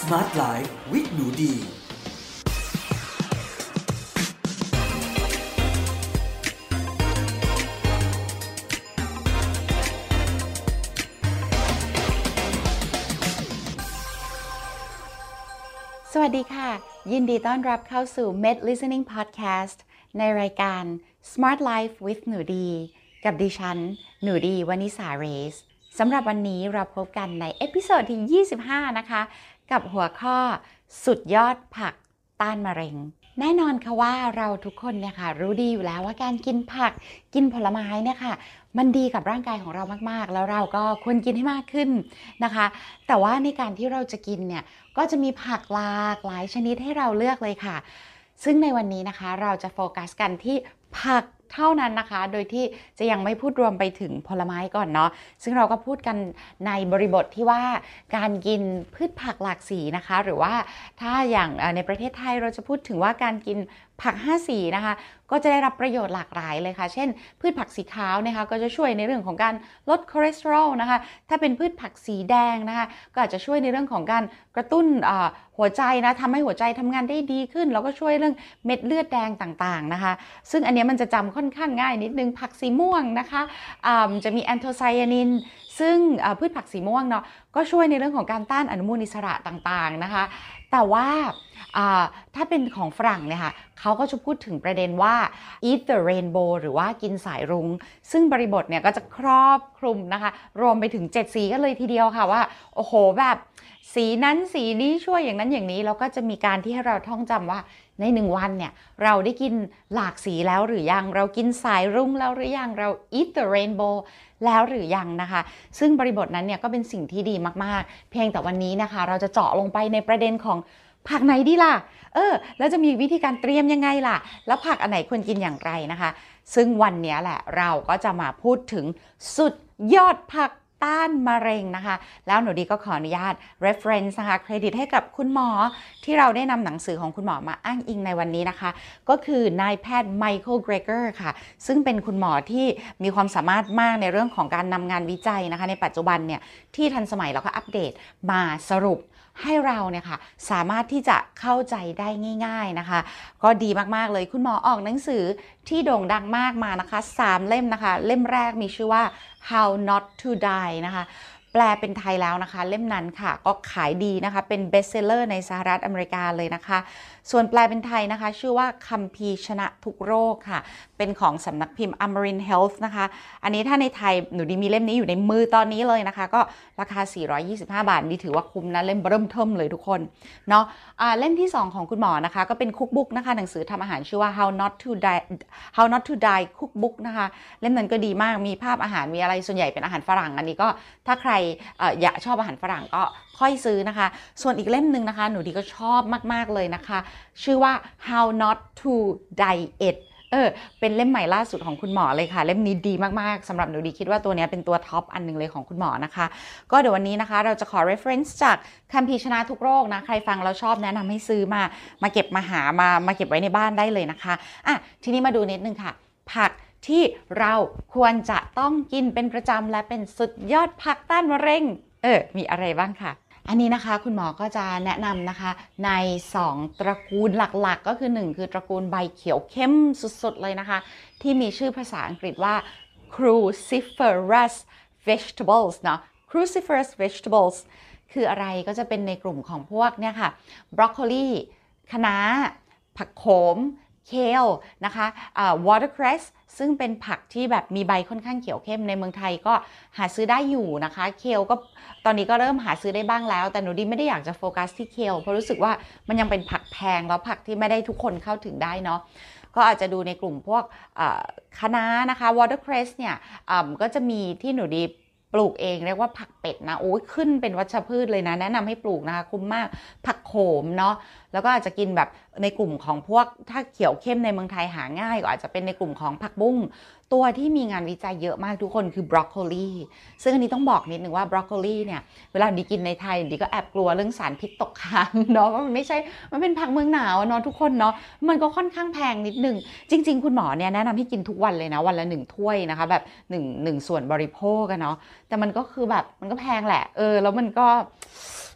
Smart Life with หนูดี สวัสดีค่ะ ยินดีต้อนรับเข้าสู่ Med Listening Podcast ในรายการ Smart Life with หนูดี กับดิฉัน หนูดีวานิสาเรสสำหรับวันนี้เราพบกันใน episode ที่ 25 นะคะ กับหัวข้อสุดยอดผักต้านมะเร็ง แน่นอนค่ะว่าเราทุกคนเนี่ยค่ะรู้ดีอยู่แล้วว่าการกินผักกินผลไม้เนี่ยค่ะมันดีกับร่างกายของเรามากๆ แล้วเราก็ควรกินให้มากขึ้นนะคะ แต่ว่าในการที่เราจะกินเนี่ยก็จะมีผักหลากหลายชนิดให้เราเลือกเลยค่ะ ซึ่งในวันนี้นะคะเราจะโฟกัสกันที่ผัก เท่านั้นนะคะ โดยที่จะยังไม่พูดรวมไปถึงผลไม้ก่อนเนาะ ซึ่งเราก็พูดกันในบริบทที่ว่าการกินพืชผักหลากสีนะคะ หรือว่าถ้าอย่างในประเทศไทยเราจะพูดถึงว่าการกิน ผัก 5 สีนะคะ ก็จะได้รับประโยชน์หลากหลายเลยค่ะ เช่น พืชผักสีขาวนะคะ ก็จะช่วยในเรื่องของการลดคอเลสเตอรอลนะคะ ถ้าเป็นพืชผักสีแดงนะคะ ก็อาจจะช่วยในเรื่องของการกระตุ้นหัวใจนะทำให้หัวใจทำงานได้ดีขึ้น แล้วก็ช่วยเรื่องเม็ดเลือดแดงต่างๆนะคะ ซึ่งอันนี้มันจะจำค่อนข้างง่ายนิดนึง ผักสีม่วงนะคะอ่าจะมีแอนโทไซยานิน ซึ่งพืชผักสีม่วงเนาะ ก็ช่วยในเรื่องของการต้านอนุมูลอิสระต่างๆนะคะ แต่ว่า ถ้าเป็นของฝรั่งเนี่ยค่ะเขาก็จะพูดถึงประเด็นว่า eat the rainbow หรือว่ากินสายรุง้ง ซึ่งบริบทเนี่ยก็จะครอบคลุมนะคะ รวมไปถึง 7 สีกันเลยทีเดียวค่ะว่า โอ้โหแบบสีนั้นสีนี้ช่วยอย่างนั้นอย่างนี้ แล้วก็จะมีการที่ให้เราท่องจำว่าในหนึ่งวันเนี่ย เราได้กินหลากสีแล้วหรือยังเรากินสายรุ้งแล้วหรือยังเรา eat the rainbow แล้วหรือยังนะคะ ซึ่งบริบทนั้นเนี่ยก็เป็นสิ่งที่ดีมากๆ เพียงแต่วันนี้นะคะ เราจะเจาะลงไปในประเด็นของ ผักไหนดีล่ะ เออ แล้วจะมีวิธีการเตรียมยังไงล่ะ แล้วผักอันไหนควรกินอย่างไรนะคะ ซึ่งวันนี้แหละเราก็จะมาพูดถึงสุดยอดผักต้านมะเร็งนะคะ แล้วหนูดีก็ขออนุญาต reference นะคะเครดิตให้กับคุณหมอที่เราได้นำหนังสือของคุณหมอมาอ้างอิงในวันนี้นะคะ ก็คือนายแพทย์ไมเคิลเกรเกอร์ค่ะ ซึ่งเป็นคุณหมอที่มีความสามารถมากในเรื่องของการนำงานวิจัยนะคะ ในปัจจุบันเนี่ยที่ทันสมัยแล้วก็อัปเดตมาสรุป ให้เราเนี่ยค่ะสามารถที่จะเข้าใจได้ง่าย ๆนะคะ ก็ดีมากๆเลยคุณหมอออกหนังสือที่โด่งดังมากมานะคะ 3 เล่มนะคะ เล่มแรกมีชื่อว่า How Not to Die นะคะ แปลเป็นไทยแล้วนะคะ เล่มนั้นค่ะ ก็ขายดีนะคะ เป็น bestseller ในสหรัฐอเมริกาเลยนะคะ ส่วนแปลเป็นไทยนะคะ ชื่อว่าคัมภีร์ชนะทุกโรคค่ะ เป็นของสำนักพิมพ์ Amarin Health นะคะ อันนี้ถ้าในไทยหนูดีมีเล่มนี้อยู่ในมือตอนนี้เลยนะคะ ก็ราคา 425 บาทนี่ถือว่าคุ้มนะเล่มเบ้อเริ่มเทิ่มเลยทุกคนเนาะอ่าเล่มที่ 2 ของคุณหมอนะคะ ก็เป็นคุกบุ๊กนะคะหนังสือทำอาหารชื่อว่า How Not to Die How Not to Die Cookbook นะคะ เล่มนั้นก็ดีมากมีภาพอาหารมีอะไรส่วนใหญ่เป็นอาหารฝรั่งอันนี้ก็ถ้าใครอยากชอบอาหารฝรั่งก็ค่อยซื้อนะคะ ส่วนอีกเล่มหนึ่งนะคะ หนูดีก็ชอบมาก ๆ เลยนะคะ ชื่อว่า How Not to Diet เออ เป็นเล่มใหม่ล่าสุดของคุณหมอเลยค่ะ เล่มนี้ดีมาก ๆ สำหรับหนูดีคิดว่าตัวนี้เป็นตัวท็อปอันหนึ่งเลยของคุณหมอนะคะ ก็เดี๋ยววันนี้นะคะเราจะขอ reference จากคัมภีร์ชนะทุกโรคนะ ใครฟังแล้วชอบแนะนำให้ซื้อมา มาเก็บมาหามา มาเก็บไว้ในบ้านได้เลยนะคะ อะ ทีนี้มาดูนิดนึงค่ะ ผัก ที่เราควรจะต้องกินเป็นประจำและเป็นสุดยอดผักต้านมะเร็ง เออ มีอะไรบ้างค่ะอันนี้นะคะคุณหมอก็จะแนะนำนะคะใน 2 ตระกูลหลักๆ ก็คือ 1 คือตระกูลใบเขียวเข้มสุดๆ เลยนะคะ ที่มีชื่อภาษาอังกฤษว่า cruciferous vegetables เนาะ cruciferous vegetables คืออะไรก็จะเป็นในกลุ่มของพวกเนี่ยค่ะบรอกโคลีคะน้า ผักโขม เคลนะคะอ่า watercress ซึ่งเป็นผักที่แบบมีใบค่อนข้างเขียวเข้มในเมืองไทยก็หาซื้อได้อยู่นะคะ เคลก็ตอนนี้ก็เริ่มหาซื้อได้บ้างแล้ว แต่หนูดีไม่ได้อยากจะโฟกัสที่เคลเพราะรู้สึกว่ามันยังเป็นผักแพงแล้วผักที่ไม่ได้ทุกคนเข้าถึงได้เนาะก็อาจจะดูในกลุ่มพวกคะน้านะคะ watercress เนี่ยก็จะมีที่หนูดีปลูกเองเรียกว่าผักเป็ดนะโอ้ยขึ้นเป็นวัชพืชเลยนะ แนะนำให้ปลูกนะคะคุ้มมากผักโขมเนาะแล้วก็อาจจะกินแบบในกลุ่มของพวกถ้าเขียวเข้มในเมืองไทยหาง่ายก็อาจจะเป็นในกลุ่มของผักบุ้งตัวที่มีงานวิจัยเยอะมากทุกคนคือบรอกโคลีซึ่งอันนี้ต้องบอกนิดนึงว่าบรอกโคลีเนี่ยเวลาดีกินในไทยดีก็แอบกลัวเรื่องสารพิษตกค้างเนาะว่ามันไม่ใช่มันเป็นผักเมืองหนาวเนาะทุกคนเนาะมันก็ค่อนข้างแพงนิดนึง จริง ๆ คุณหมอเนี่ยแนะนำให้กินทุกวันเลยนะวันละหนึ่งถ้วยนะคะแบบหนึ่งหนึ่งส่วนบริโภคกันเนาะแต่มันก็คือแบบมันก็แพงแหละ เออ แล้วมันก็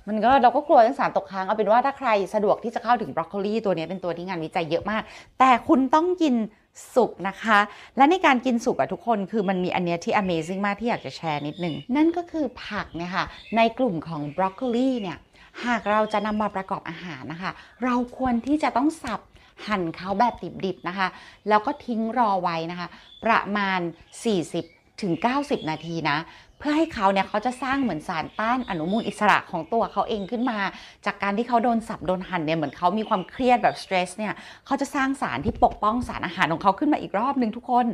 มันก็เราก็กลัวเรื่องสารตกค้างเอาเป็นว่าถ้าใครสะดวกที่จะเข้าถึงบรอกโคลีตัวนี้เป็นตัวที่งานวิจัยเยอะมาก แต่คุณต้องกินสุกนะคะ และในการกินสุกอะทุกคนคือมันมีอันเนี้ยที่ amazing มากที่อยากจะแชร์นิดนึง นั่นก็คือผักเนี่ยค่ะในกลุ่มของบรอกโคลีเนี่ยหากเราจะนำมาประกอบอาหารนะคะ เราควรที่จะต้องสับหั่นเขาแบบดิบๆนะคะ แล้วก็ทิ้งรอไว้นะคะ ประมาณ 40ถึง90 นาทีนะ พื่อให้เขาเนี่ยเขาจะสร้างเหมือนสารต้านอนุมูลอิสระของตัวเขาเองขึ้นมา จากการที่เขาโดนสับโดนหั่นเนี่ยเหมือนเขามีความเครียดแบบสเตรสเนี่ยเขาจะสร้างสารที่ปกป้องสารอาหารของเขาขึ้นมาอีกรอบหนึ่งทุกคน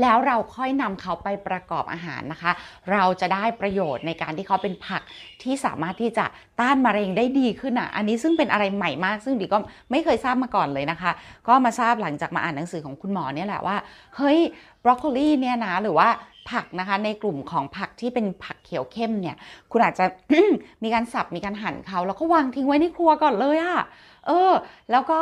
แล้วเราค่อยนำเขาไปประกอบอาหารนะคะ เราจะได้ประโยชน์ในการที่เขาเป็นผักที่สามารถที่จะต้านมะเร็งได้ดีขึ้นอะอันนี้ซึ่งเป็นอะไรใหม่มาก ซึ่งดิก็ไม่เคยทราบมาก่อนเลยนะคะ ก็มาทราบหลังจากมาอ่านหนังสือของคุณหมอเนี่ยแหละว่าเฮ้ย บรอกโคลีเนี่ยนะหรือว่าผักนะคะในกลุ่มของผักที่เป็นผักเขียวเข้มเนี่ย คุณอาจจะ มีการสับมีการหั่นเขาแล้วก็วางทิ้งไว้ในครัวก่อนเลยอะเออ แล้วก็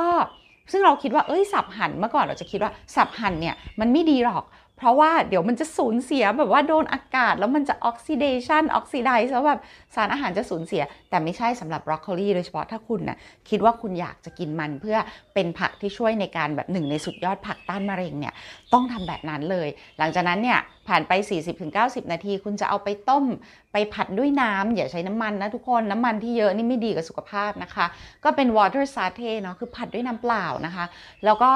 ซึ่งเราคิดว่าเอ้ยสับหั่นเมื่อก่อนเราจะคิดว่าสับหั่นเนี่ยมันไม่ดีหรอก เพราะว่าเดี๋ยวมันจะสูญเสียแบบว่าโดนอากาศ แล้วมันจะออกซิเดชันออกซิไดซ์แล้วแบบสารอาหารจะสูญเสีย แต่ไม่ใช่สำหรับบรอกโคลีโดยเฉพาะถ้าคุณนะ่ะคิดว่าคุณอยากจะกินมันเพื่อเป็นผักที่ช่วยในการแบบหนึ่งในสุดยอดผักต้านมะเร็งเนี่ยต้องทำแบบนั้นเลย หลังจากนั้นเนี่ยผ่านไป 40-90 นาที คุณจะเอาไปต้มไปผัดด้วยน้ำอย่าใช้น้ำมันนะทุกคนน้ำมันที่เยอะนี่ไม่ดีกับสุขภาพนะคะ ก็เป็น water satay เนาะคือผัดด้วยน้ำเปล่านะคะ แล้วก็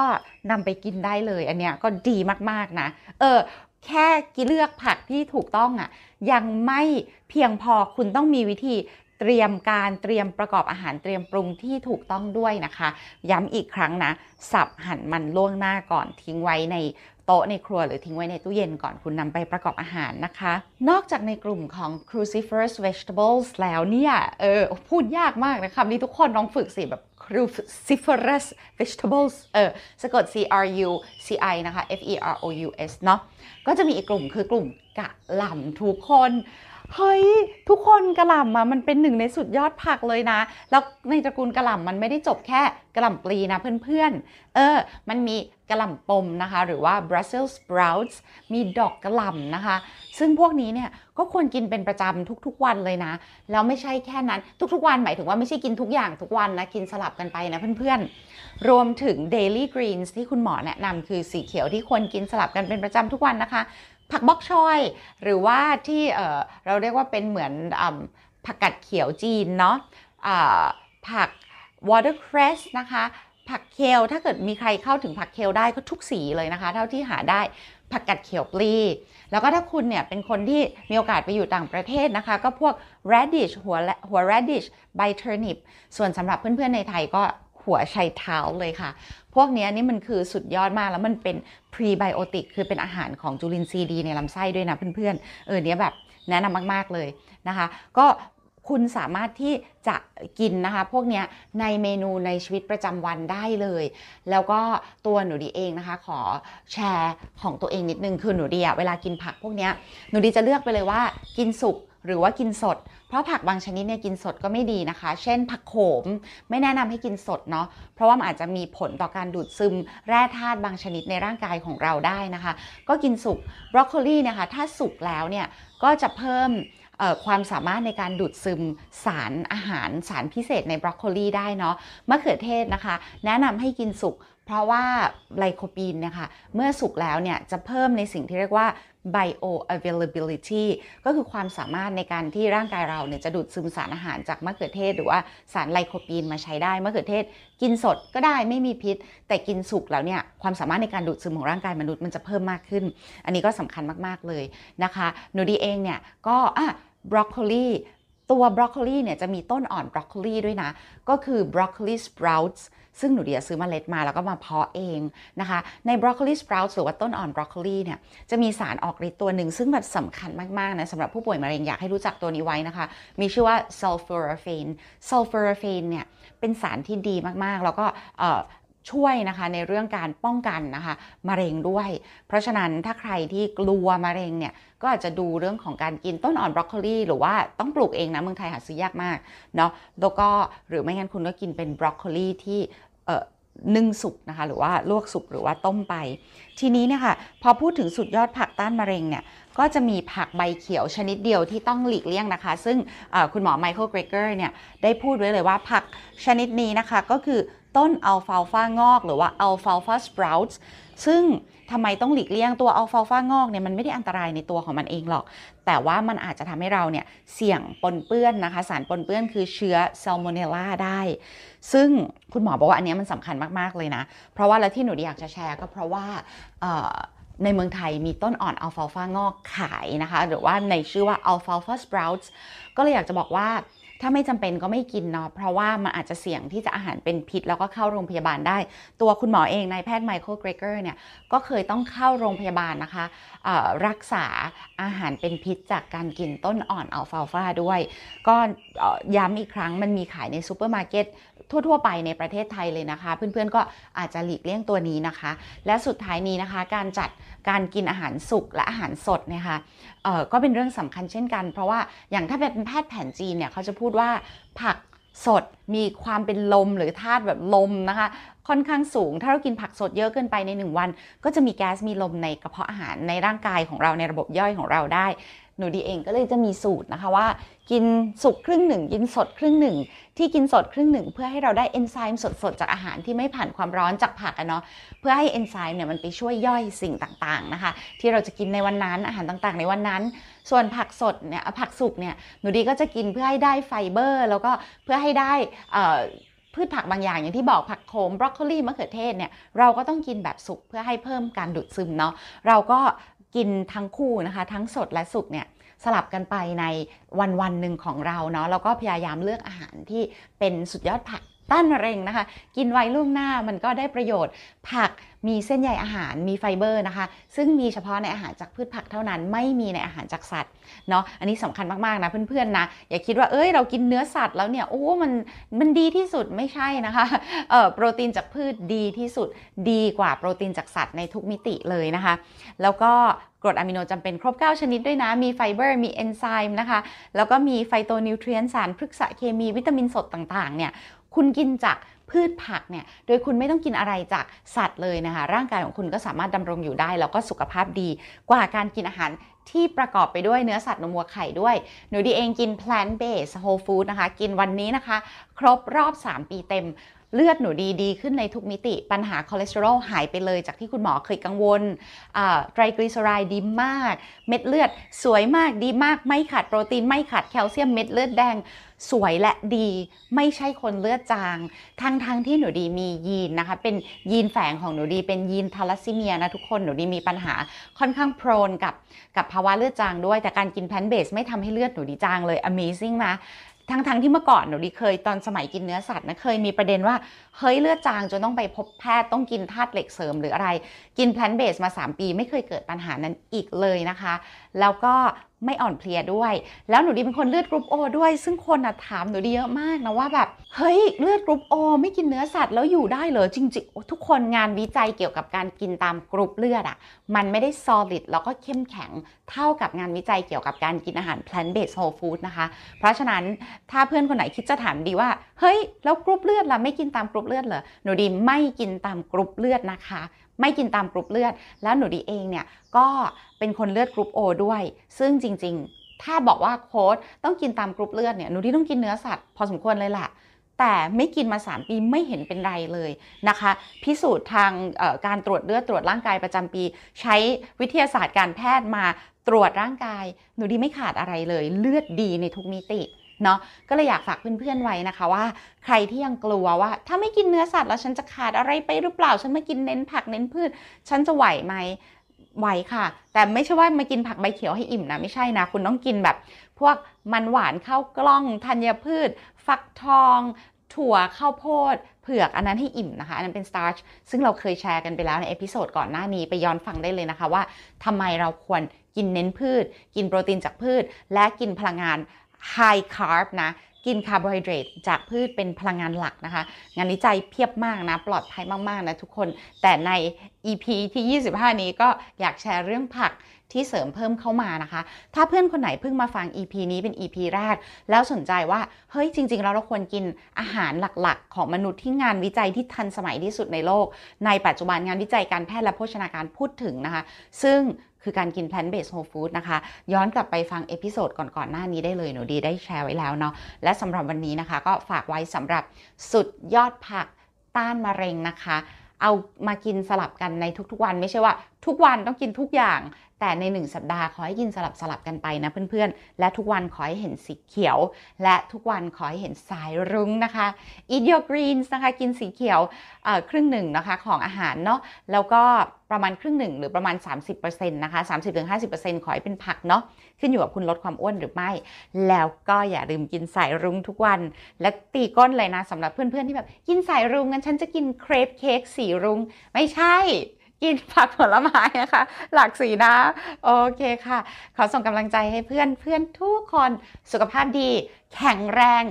นำไปกินได้เลยอันเนี้ยก็ดีมากๆนะ เออแค่กิเลือกผักที่ถูกต้องอะ่ะยังไม่เพียงพอคุณต้องมีวิธีเตรียมการเตรียมประกอบอาหารเตรียมปรุงที่ถูกต้องด้วยนะคะ ย้ำอีกครั้งนะ สับหั่นมันล่วงหน้าก่อนทิ้งไว้ใน โต๊ะในครัวหรือทิ้งไว้ในตู้เย็นก่อนคุณนำไปประกอบอาหารนะคะ นอกจากในกลุ่มของ cruciferous vegetables แล้วเนี่ย เออ พูดยากมากนะคำนี้ทุกคนลองฝึกสิแบบ cruciferous vegetables เออสะกด C R U C I นะคะ F E R O U S เนาะก็จะมีอีกกลุ่มคือกลุ่มกะหล่ำทุกคน เฮ้ย ทุกคนกระหล่ำอะมันเป็นหนึ่งในสุดยอดผักเลยนะ แล้วในตระกูลกระหล่ำมันไม่ได้จบแค่กระหล่ำปลีนะเพื่อนๆ เออ มันมีกระหล่ำปมนะคะ หรือว่า Brussels sprouts มีดอกกระหล่ำนะคะ ซึ่งพวกนี้เนี่ยก็ควรกินเป็นประจำทุกๆวันเลยนะ แล้วไม่ใช่แค่นั้น ทุกๆวันหมายถึงว่าไม่ใช่กินทุกอย่างทุกวันนะ กินสลับกันไปนะเพื่อนๆ รวมถึง daily greens ที่คุณหมอแนะนำคือสีเขียวที่ควรกินสลับกันเป็นประจำทุกวันนะคะ ผักบล็อกชอย หรือว่าที่เราเรียกว่าเป็นเหมือนผักกัดเขียวจีนเนาะะผัก watercress นะคะ ผักเคลถ้าเกิดมีใครเข้าถึงผักเคลได้ก็ทุกสีเลยนะคะ เท่าที่หาได้ผักกัดเขียวปลี แล้วก็ถ้าคุณเนี่ยเป็นคนที่มีโอกาสไปอยู่ต่างประเทศนะคะ ก็พวก radish หัวหัว radish ใบ turnip ส่วนสำหรับเพื่อนๆในไทยก็ หัวไชเท้าเลยค่ะ พวกนี้นี่มันคือสุดยอดมากแล้วมันเป็นพรีไบโอติกคือเป็นอาหารของจุลินทรีย์ดีในลำไส้ด้วยนะเพื่อนๆ เออเนี้ยแบบแนะนำมากๆเลยนะคะ ก็คุณสามารถที่จะกินนะคะ พวกนี้ในเมนูในชีวิตประจำวันได้เลย แล้วก็ตัวหนูดีเองนะคะ ขอแชร์ของตัวเองนิดนึงคือหนูดีอะเวลากินผักพวกนี้หนูดีจะเลือกไปเลยว่ากินสุก หรือว่ากินสด เพราะผักบางชนิดเนี่ยกินสดก็ไม่ดีนะคะ เช่น ผักโขมไม่แนะนำให้กินสดเนาะ เพราะว่ามันอาจจะมีผลต่อการดูดซึม แร่ธาตุบางชนิดในร่างกายของเราได้นะคะ ก็กินสุก บรอกโคลีนี่ยค่ะถ้าสุกแล้วเนี่ยก็จะเพิ่มความสามารถในการดูดซึมสารอาหารสารพิเศษในบรอกโคลีได้เนาะ มะเขือเทศนะคะ แนะนำให้กินสุก เพราะว่าไลโคปีนนะคะเมื่อสุกแล้วเนี่ยจะเพิ่มในสิ่งที่เรียกว่า bioavailability ก็คือความสามารถในการที่ร่างกายเราเนี่ยจะดูดซึมสารอาหารจากมะเขือเทศ หรือว่าสารไลโคปีนมาใช้ได้มะเขือเทศ กินสดก็ได้ไม่มีพิษ แต่กินสุกแล้วเนี่ยความสามารถในการดูดซึมของร่างกายมนุษย์มันจะเพิ่มมากขึ้น อันนี้ก็สำคัญมากๆเลยนะคะหนูดีเองเนี่ยก็อะบรอกโคลี ตัวบรอกโคลีเนี่ยจะมีต้นอ่อนบรอกโคลีด้วยนะ ก็คือ broccoli sprouts ซึ่งหนูดีซื้อเมล็ดมาแล้วก็มาเพาะเองนะคะ ใน broccoli sprouts หรือว่าต้นอ่อนบรอกโคลีเนี่ยจะมีสารออกฤทธิ์ตัวหนึ่ง ซึ่งแบบสำคัญมาก ๆ นะสำหรับผู้ป่วยมะเร็งอยากให้รู้จักตัวนี้ไว้นะคะ มีชื่อว่า sulforaphane sulforaphane เนี่ยเป็นสารที่ดีมากๆ แล้วก็ ช่วยนะคะในเรื่องการป้องกันนะคะมะเร็งด้วย เพราะฉะนั้นถ้าใครที่กลัวมะเร็งเนี่ยก็อาจจะดูเรื่องของการกินต้นอ่อนบรอกโคลีหรือว่าต้องปลูกเองนะเมืองไทยหาซื้อยากมากเนาะแล้วก็หรือไม่งั้นคุณก็กินเป็นบรอกโคลีที่เอ่อนึ่งสุกนะคะหรือว่าลวกสุกหรือว่าต้มไป ทีนี้เนี่ยค่ะพอพูดถึงสุดยอดผักต้านมะเร็งเนี่ยก็จะมีผักใบเขียวชนิดเดียวที่ต้องหลีกเลี่ยงนะคะ ซึ่งคุณหมอไมเคิลเกรเกอร์เนี่ยได้พูดไว้เลยว่าผักชนิดนี้นะคะก็คือ ต้นอัลฟาลฟางอก หรือว่า alfalfa sprouts ซึ่งทำไมต้องหลีกเลี่ยงตัวอัลฟาลฟางอกเนี่ยมันไม่ได้อันตรายในตัวของมันเองหรอก แต่ว่ามันอาจจะทำให้เราเนี่ยเสี่ยงปนเปื้อนนะคะ สารปนเปื้อนคือเชื้อซัลโมเนลลาได้ ซึ่งคุณหมอบอกว่าอันนี้มันสำคัญมาก ๆ เลยนะ เพราะว่าแล้วที่หนูอยากจะแชร์ก็เพราะว่าในเมืองไทยมีต้นอ่อนอัลฟาลฟางอกขายนะคะ หรือว่าในชื่อว่า alfalfa sprouts ก็เลยอยากจะบอกว่า ถ้าไม่จำเป็นก็ไม่กินเนาะเพราะว่ามันอาจจะเสี่ยงที่จะอาหารเป็นพิษ แล้วก็เข้าโรงพยาบาลได้ ตัวคุณหมอเองนายแพทย์ไมเคิลเกรเกอร์เนี่ยก็เคยต้องเข้าโรงพยาบาลนะคะรักษาอาหารเป็นพิษจากการกินต้นอ่อนอัลฟาลฟาด้วย ก็ย้ำอีกครั้งมันมีขายในซูเปอร์มาร์เก็ตทั่ว ๆ ไปในประเทศไทยเลยนะคะ เพื่อนๆก็อาจจะหลีกเลี่ยงตัวนี้นะคะ และสุดท้ายนี้นะคะ การจัดการกินอาหารสุกและอาหารสดเนี่ยค่ะก็เป็นเรื่องสำคัญเช่นกัน เพราะว่าอย่างถ้าเป็นแพทย์แผนจีนเนี่ยเขาจะพูดูดว่าผักสดมีความเป็นลมหรือธาตุแบบลมนะคะ ค่อนข้างสูง ถ้าเรากินผักสดเยอะเกินไปใน 1 วัน ก็จะมีแก๊สมีลมในกระเพาะอาหารในร่างกายของเราในระบบย่อยของเราได้ หนูดีเองก็เลยจะมีสูตรนะคะว่า กินสุกครึ่งหนึ่งกินสดครึ่งหนึ่งที่กินสดครึ่งหนึ่งเพื่อให้เราได้เอนไซม์สดๆจากอาหารที่ไม่ผ่านความร้อนจากผักอะเนาะเพื่อให้เอนไซม์เนี่ยมันไปช่วยย่อยสิ่งต่างๆนะคะ ที่เราจะกินในวันนั้นอาหารต่างๆ ในวันนั้น ส่วนผักสดเนี่ยผักสุกเนี่ยหนูดีก็จะกินเพื่อให้ได้ไฟเบอร์ แล้วก็เพื่อให้ได้พืชผักบางอย่างอย่างที่บอกผักโขมบรอกโคลีมะเขือเทศเนี่ยเราก็ต้องกินแบบสุกเพื่อให้เพิ่มการดูดซึมเนาะเราก็ กินทั้งคู่นะคะ ทั้งสดและสุกเนี่ยสลับกันไปในวันวันหนึ่งของเราเนาะแล้วก็พยายามเลือกอาหารที่เป็นสุดยอดผัก ต้านมะเร็งนะคะ กินไว้ล่วงหน้ามันก็ได้ประโยชน์ ผักมีเส้นใยอาหารมีไฟเบอร์นะคะ ซึ่งมีเฉพาะในอาหารจากพืชผักเท่านั้น ไม่มีในอาหารจากสัตว์เนาะอันนี้สำคัญมากๆนะเพื่อนๆนะอย่าคิดว่าเอ้ยเรากินเนื้อสัตว์แล้วเนี่ยโอ้มันมันดีที่สุดไม่ใช่นะคะเอ่อโปรตีนจากพืชดีที่สุดดีกว่าโปรตีนจากสัตว์ในทุกมิติเลยนะคะ แล้วก็กรดอะมิโนจำเป็นครบ 9 ชนิดด้วยนะ มีไฟเบอร์ มีเอนไซม์นะคะ แล้วก็มี phytonutrient สารพฤกษเคมีวิตามินสดต่างๆ เนี่ย คุณกินจากพืชผักเนี่ย โดยคุณไม่ต้องกินอะไรจากสัตว์เลยนะคะ ร่างกายของคุณก็สามารถดำรงอยู่ได้ แล้วก็สุขภาพดีกว่าการกินอาหารที่ประกอบไปด้วยเนื้อสัตว์นมวัวไข่ด้วย หนูดีเองกิน plant based whole food นะคะ กินวันนี้นะคะ ครบรอบ 3 ปีเต็ม เลือดหนูดีดีขึ้นในทุกมิติ ปัญหาคอเลสเตอรอลหายไปเลยจากที่คุณหมอเคยกังวลไตรกลีเซอไรด์ดีมาก เม็ดเลือดสวยมากดีมาก ไม่ขาดโปรตีน ไม่ขาดแคลเซียมเม็ดเลือดแดงสวยและดีไม่ใช่คนเลือดจาง ทั้งทั้งที่หนูดีมียีนนะคะ เป็นยีนแฝงของหนูดีเป็นยีนทาลัสซีเมียนะทุกคนหนูดีมีปัญหาค่อนข้าง prone กับกับภาวะเลือดจางด้วย แต่การกิน plant based ไม่ทำให้เลือดหนูดีจางเลย amazing นะ ทั้งๆที่เมื่อก่อนหนูดีเคยตอนสมัยกินเนื้อสัตว์นะเคยมีประเด็นว่าเฮ้ยเลือดจางจนต้องไปพบแพทย์ต้องกินธาตุเหล็กเสริมหรืออะไร กิน plant based มา 3 ปีไม่เคยเกิดปัญหานั้นอีกเลยนะคะ แล้วก็ ไม่อ่อนเพลียด้วย แล้วหนูดีเป็นคนเลือดกรุ๊ปโอด้วย ซึ่งคนถามหนูดีเยอะมากนะว่าแบบเฮ้ยเลือดกรุ๊ปโอไม่กินเนื้อสัตว์แล้วอยู่ได้เหรอจริงๆทุกคนงานวิจัยเกี่ยวกับการกินตามกรุ๊ปเลือดอะ่ะมันไม่ได้ solid แล้วก็เข้มแข็งเท่ากับงานวิจัยเกี่ยวกับการกินอาหาร plant based whole food นะคะ เพราะฉะนั้นถ้าเพื่อนคนไหนคิดจะถามดีว่าเฮ้ยแล้วกรุ๊ปเลือดล่ะไม่กินตามกรุ๊ปเลือดเหรอหนูดีไม่กินตามกรุ๊ปเลือดนะคะ ไม่กินตามกรุ๊ปเลือด แล้วหนูดีเองเนี่ยก็เป็นคนเลือดกรุ๊ปโอด้วย ซึ่งจริงๆ ถ้าบอกว่าโค้ชต้องกินตามกรุ๊ปเลือดเนี่ยหนูดีต้องกินเนื้อสัตว์พอสมควรเลยแหละแต่ไม่กินมา 3 ปีไม่เห็นเป็นไรเลยนะคะ พิสูจน์ทางการตรวจเลือดตรวจร่างกายประจำปี ใช้วิทยาศาสตร์การแพทย์มาตรวจร่างกาย หนูดีไม่ขาดอะไรเลย เลือดดีในทุกมิติ เนาะก็เลยอยากฝากเพื่อนๆไว้นะคะว่า ใครที่ยังกลัวว่า ถ้าไม่กินเนื้อสัตว์แล้วฉันจะขาดอะไรไปหรือเปล่า ฉันมากินเน้นผักเน้นพืช ฉันจะไหวไหมไหวค่ะ แต่ไม่ใช่ว่ามากินผักใบเขียวให้อิ่มนะ ไม่ใช่นะ คุณต้องกินแบบ พวกมันหวานข้าวกล้องธัญพืช ฟักทอง ถั่วข้าวโพดเผือกอันนั้นให้อิ่มนะคะ อันนั้นเป็น starch ซึ่งเราเคยแชร์กันไปแล้วใน episode ก่อนหน้านี้ไปย้อนฟังได้เลยนะคะว่าทำไมเราควรกินเน้นพืช กินโปรตีนจากพืช และกินพลังงาน high carb นะกินคาร์โบไฮเดรตจากพืชเป็นพลังงานหลักนะคะ งานวิจัยเพียบมากนะ ปลอดภัยมาก ๆ นะทุกคน แต่ใน EP ที่ 25 นี้ก็อยากแชร์เรื่องผักที่เสริมเพิ่มเข้ามานะคะ ถ้าเพื่อนคนไหนเพิ่งมาฟัง EP นี้เป็น EP แรก แล้วสนใจว่า เฮ้ยจริงๆแล้วเราควรกินอาหารหลักๆ ของมนุษย์ที่งานวิจัยที่ทันสมัยที่สุดในโลก ในปัจจุบันงานวิจัยการแพทย์และโภชนาการพูดถึงนะคะ ซึ่ง คือการกิน plant based whole food นะคะ ย้อนกลับไปฟังเอพิโซดก่อนๆหน้านี้ได้เลยหนูดีได้แชร์ไว้แล้วเนาะและสำหรับวันนี้นะคะ ก็ฝากไว้สำหรับสุดยอดผักต้านมะเร็งนะคะ เอามากินสลับกันในทุกๆวันไม่ใช่ว่า ทุกวันต้องกินทุกอย่าง แต่ใน 1 สัปดาห์ขอให้กินสลับสลับกันไปนะเพื่อนๆ และทุกวันขอให้เห็นสีเขียว และทุกวันขอให้เห็นสายรุ้งนะคะ eat your greens นะคะ กินสีเขียวครึ่งหนึ่งนะคะของอาหารเนาะแล้วก็ประมาณครึ่งหนึ่งหรือประมาณ 30%นะคะ30-50%ขอให้เป็นผักเนาะขึ้นอยู่กับคุณลดความอ้วนหรือไม่ แล้วก็อย่าลืมกินสายรุ้งทุกวัน และตีก้นเลยนะสำหรับเพื่อนๆที่แบบกินสายรุ้งงั้นฉันจะกินเครปเค้กสีรุ้งไม่ใช่ กินผักผลไม้นะคะ หลากสีนะโอเคค่ะ ขอส่งกำลังใจให้เพื่อนเพื่อนทุกคนสุขภาพดี แข็งแรง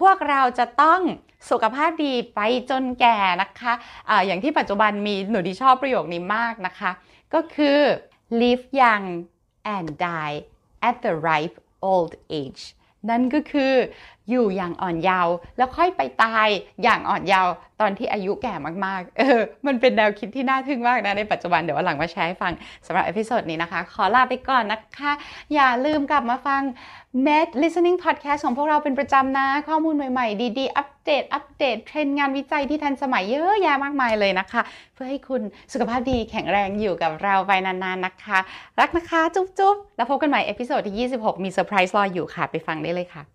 พวกเราจะต้องสุขภาพดีไปจนแก่นะคะอะอย่างที่ปัจจุบันมีหนูดีชอบประโยคนี้มากนะคะ ก็คือ live young and die at the ripe old age นั่นก็คืออยู่อย่างอ่อนเยาว์แล้วค่อยไปตายอย่างอ่อนเยาว์ตอนที่อายุแก่มากๆ เออ มันเป็นแนวคิดที่น่าทึ่งมากนะในปัจจุบันเดี๋ยววันหลังมาแชร์ให้ฟังสำหรับ episode นี้นะคะ ขอลาไปก่อนนะคะ อย่าลืมกลับมาฟัง Med Listening Podcast ของพวกเราเป็นประจำนะ ข้อมูลใหม่ๆ ดีๆ อัปเดต อัปเดต เทรนด์งานวิจัยที่ทันสมัยเยอะแยะมากมายเลยนะคะ เพื่อให้คุณสุขภาพดีแข็งแรงอยู่กับเราไปนานๆนะคะ รักนะคะ จุ๊บๆ แล้วพบกันใหม่ episode ที่ 26 มีเซอร์ไพรส์รออยู่ค่ะ ไปฟังได้เลยค่ะ